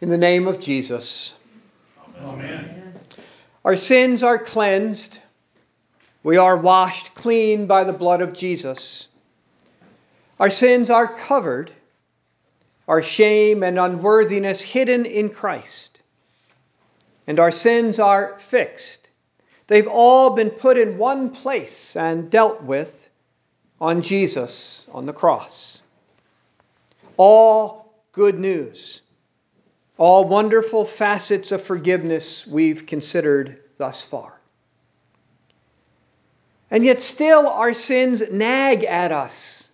In the name of Jesus. Amen. Our sins are cleansed. We are washed clean by the blood of Jesus. Our sins are covered. Our shame and unworthiness hidden in Christ. And our sins are fixed. They've all been put in one place and dealt with on Jesus on the cross. All good news all wonderful facets of forgiveness we've considered thus far. And yet, still, our sins nag at us,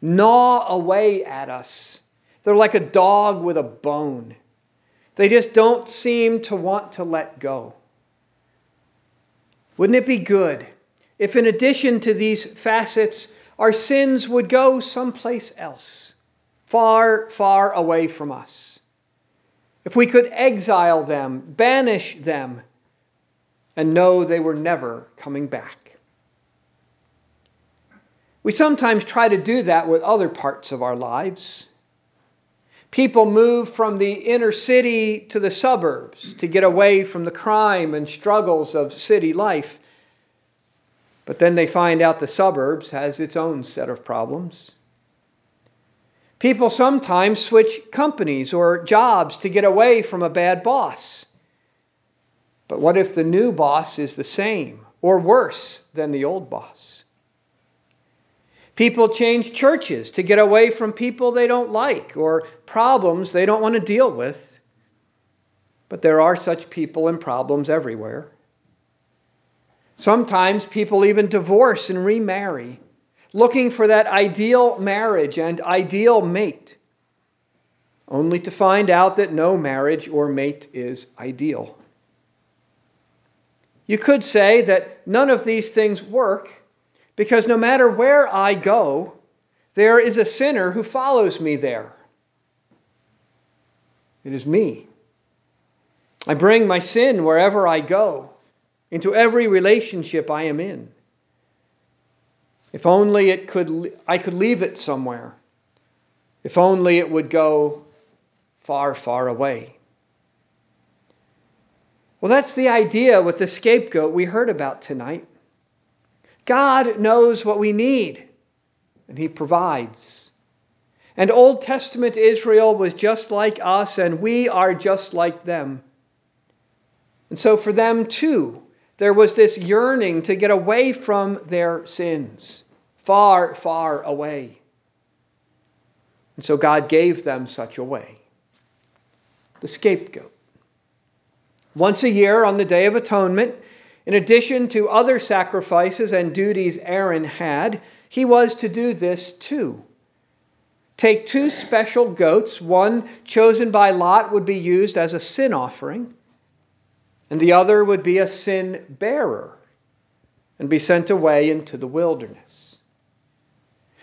gnaw away at us. They're like a dog with a bone. They just don't seem to want to let go. Wouldn't it be good if, in addition to these facets, our sins would go someplace else, far, far away from us? If we could exile them, banish them, and know they were never coming back. We sometimes try to do that with other parts of our lives. People move from the inner city to the suburbs to get away from the crime and struggles of city life. But then they find out the suburbs has its own set of problems. People sometimes switch companies or jobs to get away from a bad boss. But what if the new boss is the same or worse than the old boss? People change churches to get away from people they don't like or problems they don't want to deal with. But there are such people and problems everywhere. Sometimes people even divorce and remarry looking for that ideal marriage and ideal mate, only to find out that no marriage or mate is ideal. You could say that none of these things work because no matter where I go, there is a sinner who follows me there. It is me. I bring my sin wherever I go, into every relationship I am in. If only it could, I could leave it somewhere. If only it would go far, far away. Well, that's the idea with the scapegoat we heard about tonight. God knows what we need, and He provides. And Old Testament Israel was just like us, and we are just like them. And so, for them too, there was this yearning to get away from their sins, far, far away. And so God gave them such a way the scapegoat. Once a year on the Day of Atonement, in addition to other sacrifices and duties Aaron had, he was to do this too. Take two special goats, one chosen by Lot would be used as a sin offering and the other would be a sin bearer and be sent away into the wilderness.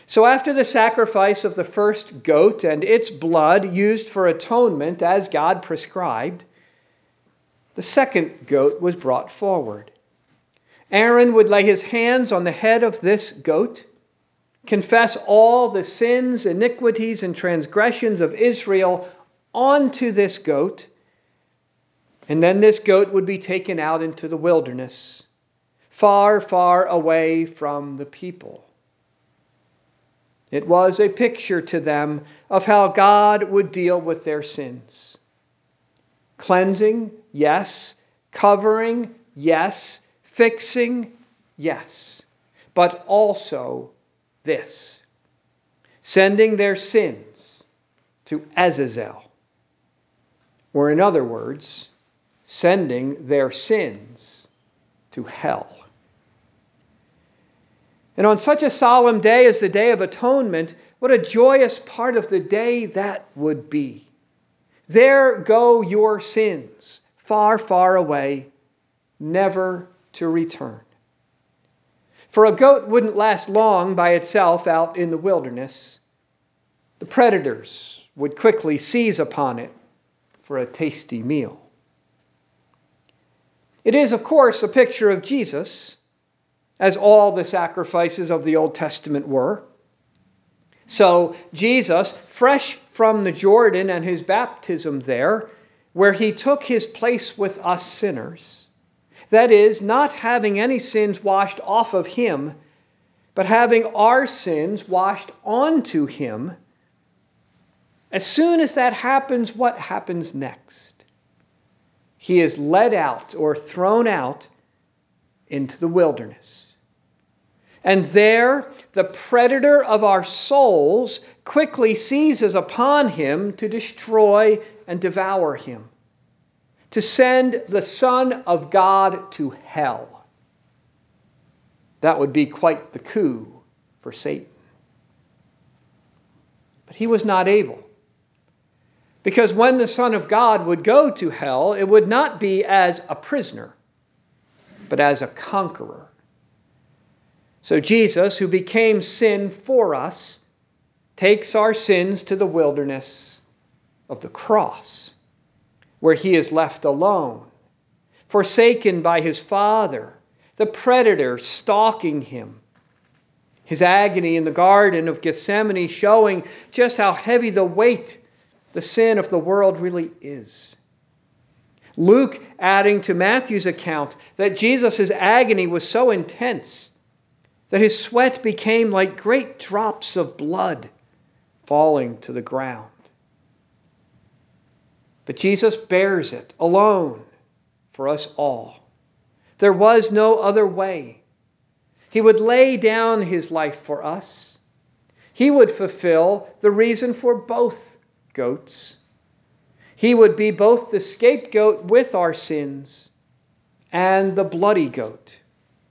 So, after the sacrifice of the first goat and its blood used for atonement as God prescribed, the second goat was brought forward. Aaron would lay his hands on the head of this goat, confess all the sins, iniquities, and transgressions of Israel onto this goat and then this goat would be taken out into the wilderness, far, far away from the people. It was a picture to them of how God would deal with their sins. Cleansing, yes. Covering, yes. Fixing, yes. But also this sending their sins to Azazel. Or, in other words, sending their sins to hell. And on such a solemn day as the Day of Atonement, what a joyous part of the day that would be. There go your sins, far, far away, never to return. For a goat wouldn't last long by itself out in the wilderness. The predators would quickly seize upon it for a tasty meal. It is, of course, a picture of Jesus, as all the sacrifices of the Old Testament were. So, Jesus, fresh from the Jordan and his baptism there, where he took his place with us sinners. That is, not having any sins washed off of him, but having our sins washed onto him. As soon as that happens, what happens next? He is led out or thrown out into the wilderness. And there, the predator of our souls quickly seizes upon him to destroy and devour him, to send the Son of God to hell. That would be quite the coup for Satan. But he was not able. Because when the Son of God would go to hell, it would not be as a prisoner, but as a conqueror. So Jesus, who became sin for us, takes our sins to the wilderness of the cross, where he is left alone, forsaken by his Father, the predator stalking him. His agony in the Garden of Gethsemane showing just how heavy the weight, the sin of the world really is. Luke adding to Matthew's account that Jesus' agony was so intense that his sweat became like great drops of blood falling to the ground. But Jesus bears it alone for us all. There was no other way. He would lay down his life for us. He would fulfill the reason for both goats. He would be both the scapegoat with our sins and the bloody goat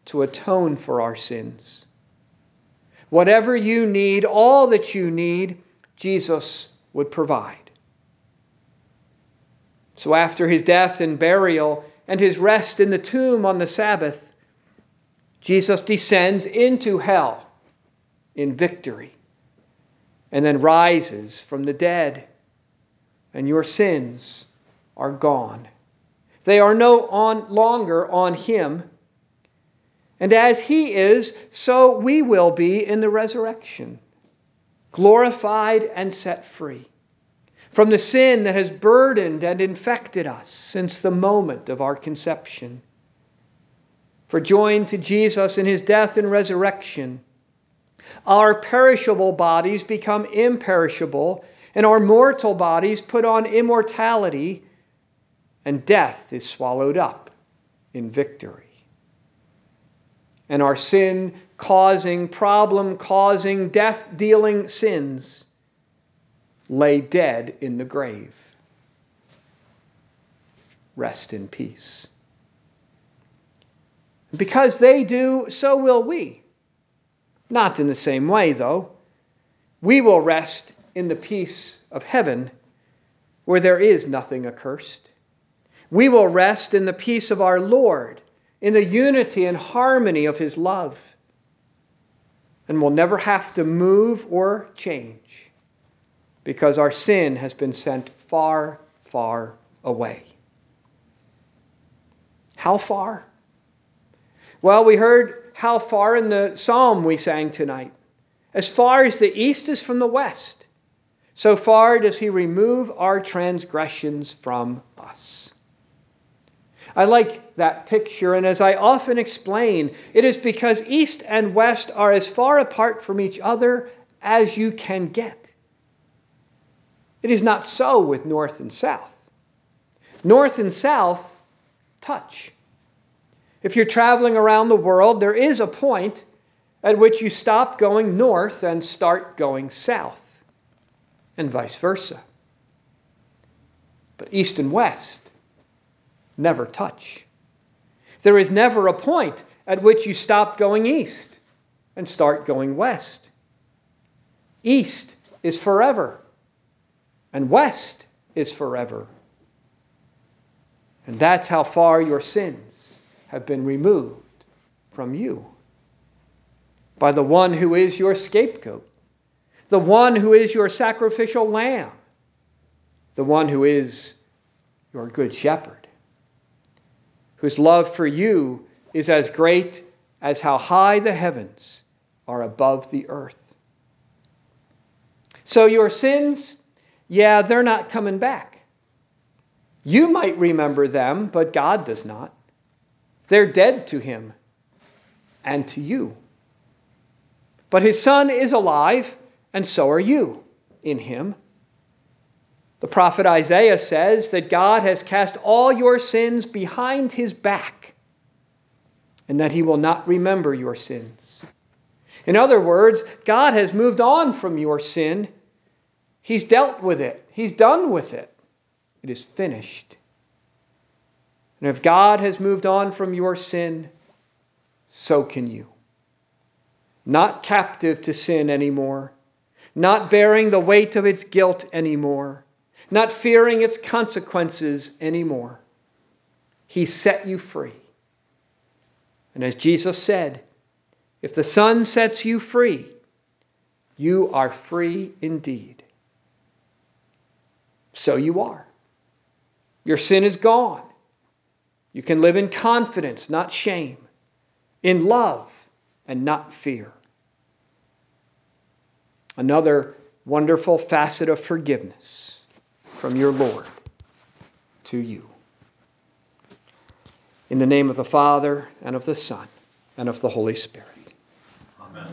to atone for our sins. Whatever you need, all that you need, Jesus would provide. So after his death and burial and his rest in the tomb on the Sabbath, Jesus descends into hell in victory and then rises from the dead, and your sins are gone. They are no on, longer on him and as he is, so we will be in the resurrection, glorified and set free from the sin that has burdened and infected us since the moment of our conception. For joined to Jesus in his death and resurrection, our perishable bodies become imperishable, and our mortal bodies put on immortality, and death is swallowed up in victory and our sin causing, problem causing, death dealing sins lay dead in the grave. Rest in peace. Because they do, so will we. Not in the same way, though. We will rest in the peace of heaven where there is nothing accursed. We will rest in the peace of our Lord in the unity and harmony of His love. And will never have to move or change because our sin has been sent far, far away. How far? Well, we heard how far in the psalm we sang tonight. As far as the east is from the west, so far does he remove our transgressions from us. I like that picture, and as I often explain, it is because East and West are as far apart from each other as you can get. It is not so with North and South. North and South touch. If you're traveling around the world, there is a point at which you stop going north and start going south, and vice versa. But East and West, never touch. There is never a point at which you stop going east and start going west. East is forever, and west is forever. And that's how far your sins have been removed from you by the one who is your scapegoat, the one who is your sacrificial lamb, the one who is your good shepherd whose love for you is as great as how high the heavens are above the earth. So your sins yeah, they're not coming back. You might remember them, but God does not. They're dead to him and to you. But his son is alive, and so are you in him. The prophet Isaiah says that God has cast all your sins behind his back and that he will not remember your sins. In other words, God has moved on from your sin. He's dealt with it, He's done with it. It is finished. And if God has moved on from your sin, so can you. Not captive to sin anymore, not bearing the weight of its guilt anymore, not fearing its consequences anymore. He set you free. And as Jesus said, if the Son sets you free, you are free indeed. So you are. Your sin is gone. You can live in confidence, not shame, in love, and not fear. Another wonderful facet of forgiveness from your Lord to you. In the name of the Father, and of the Son, and of the Holy Spirit. Amen.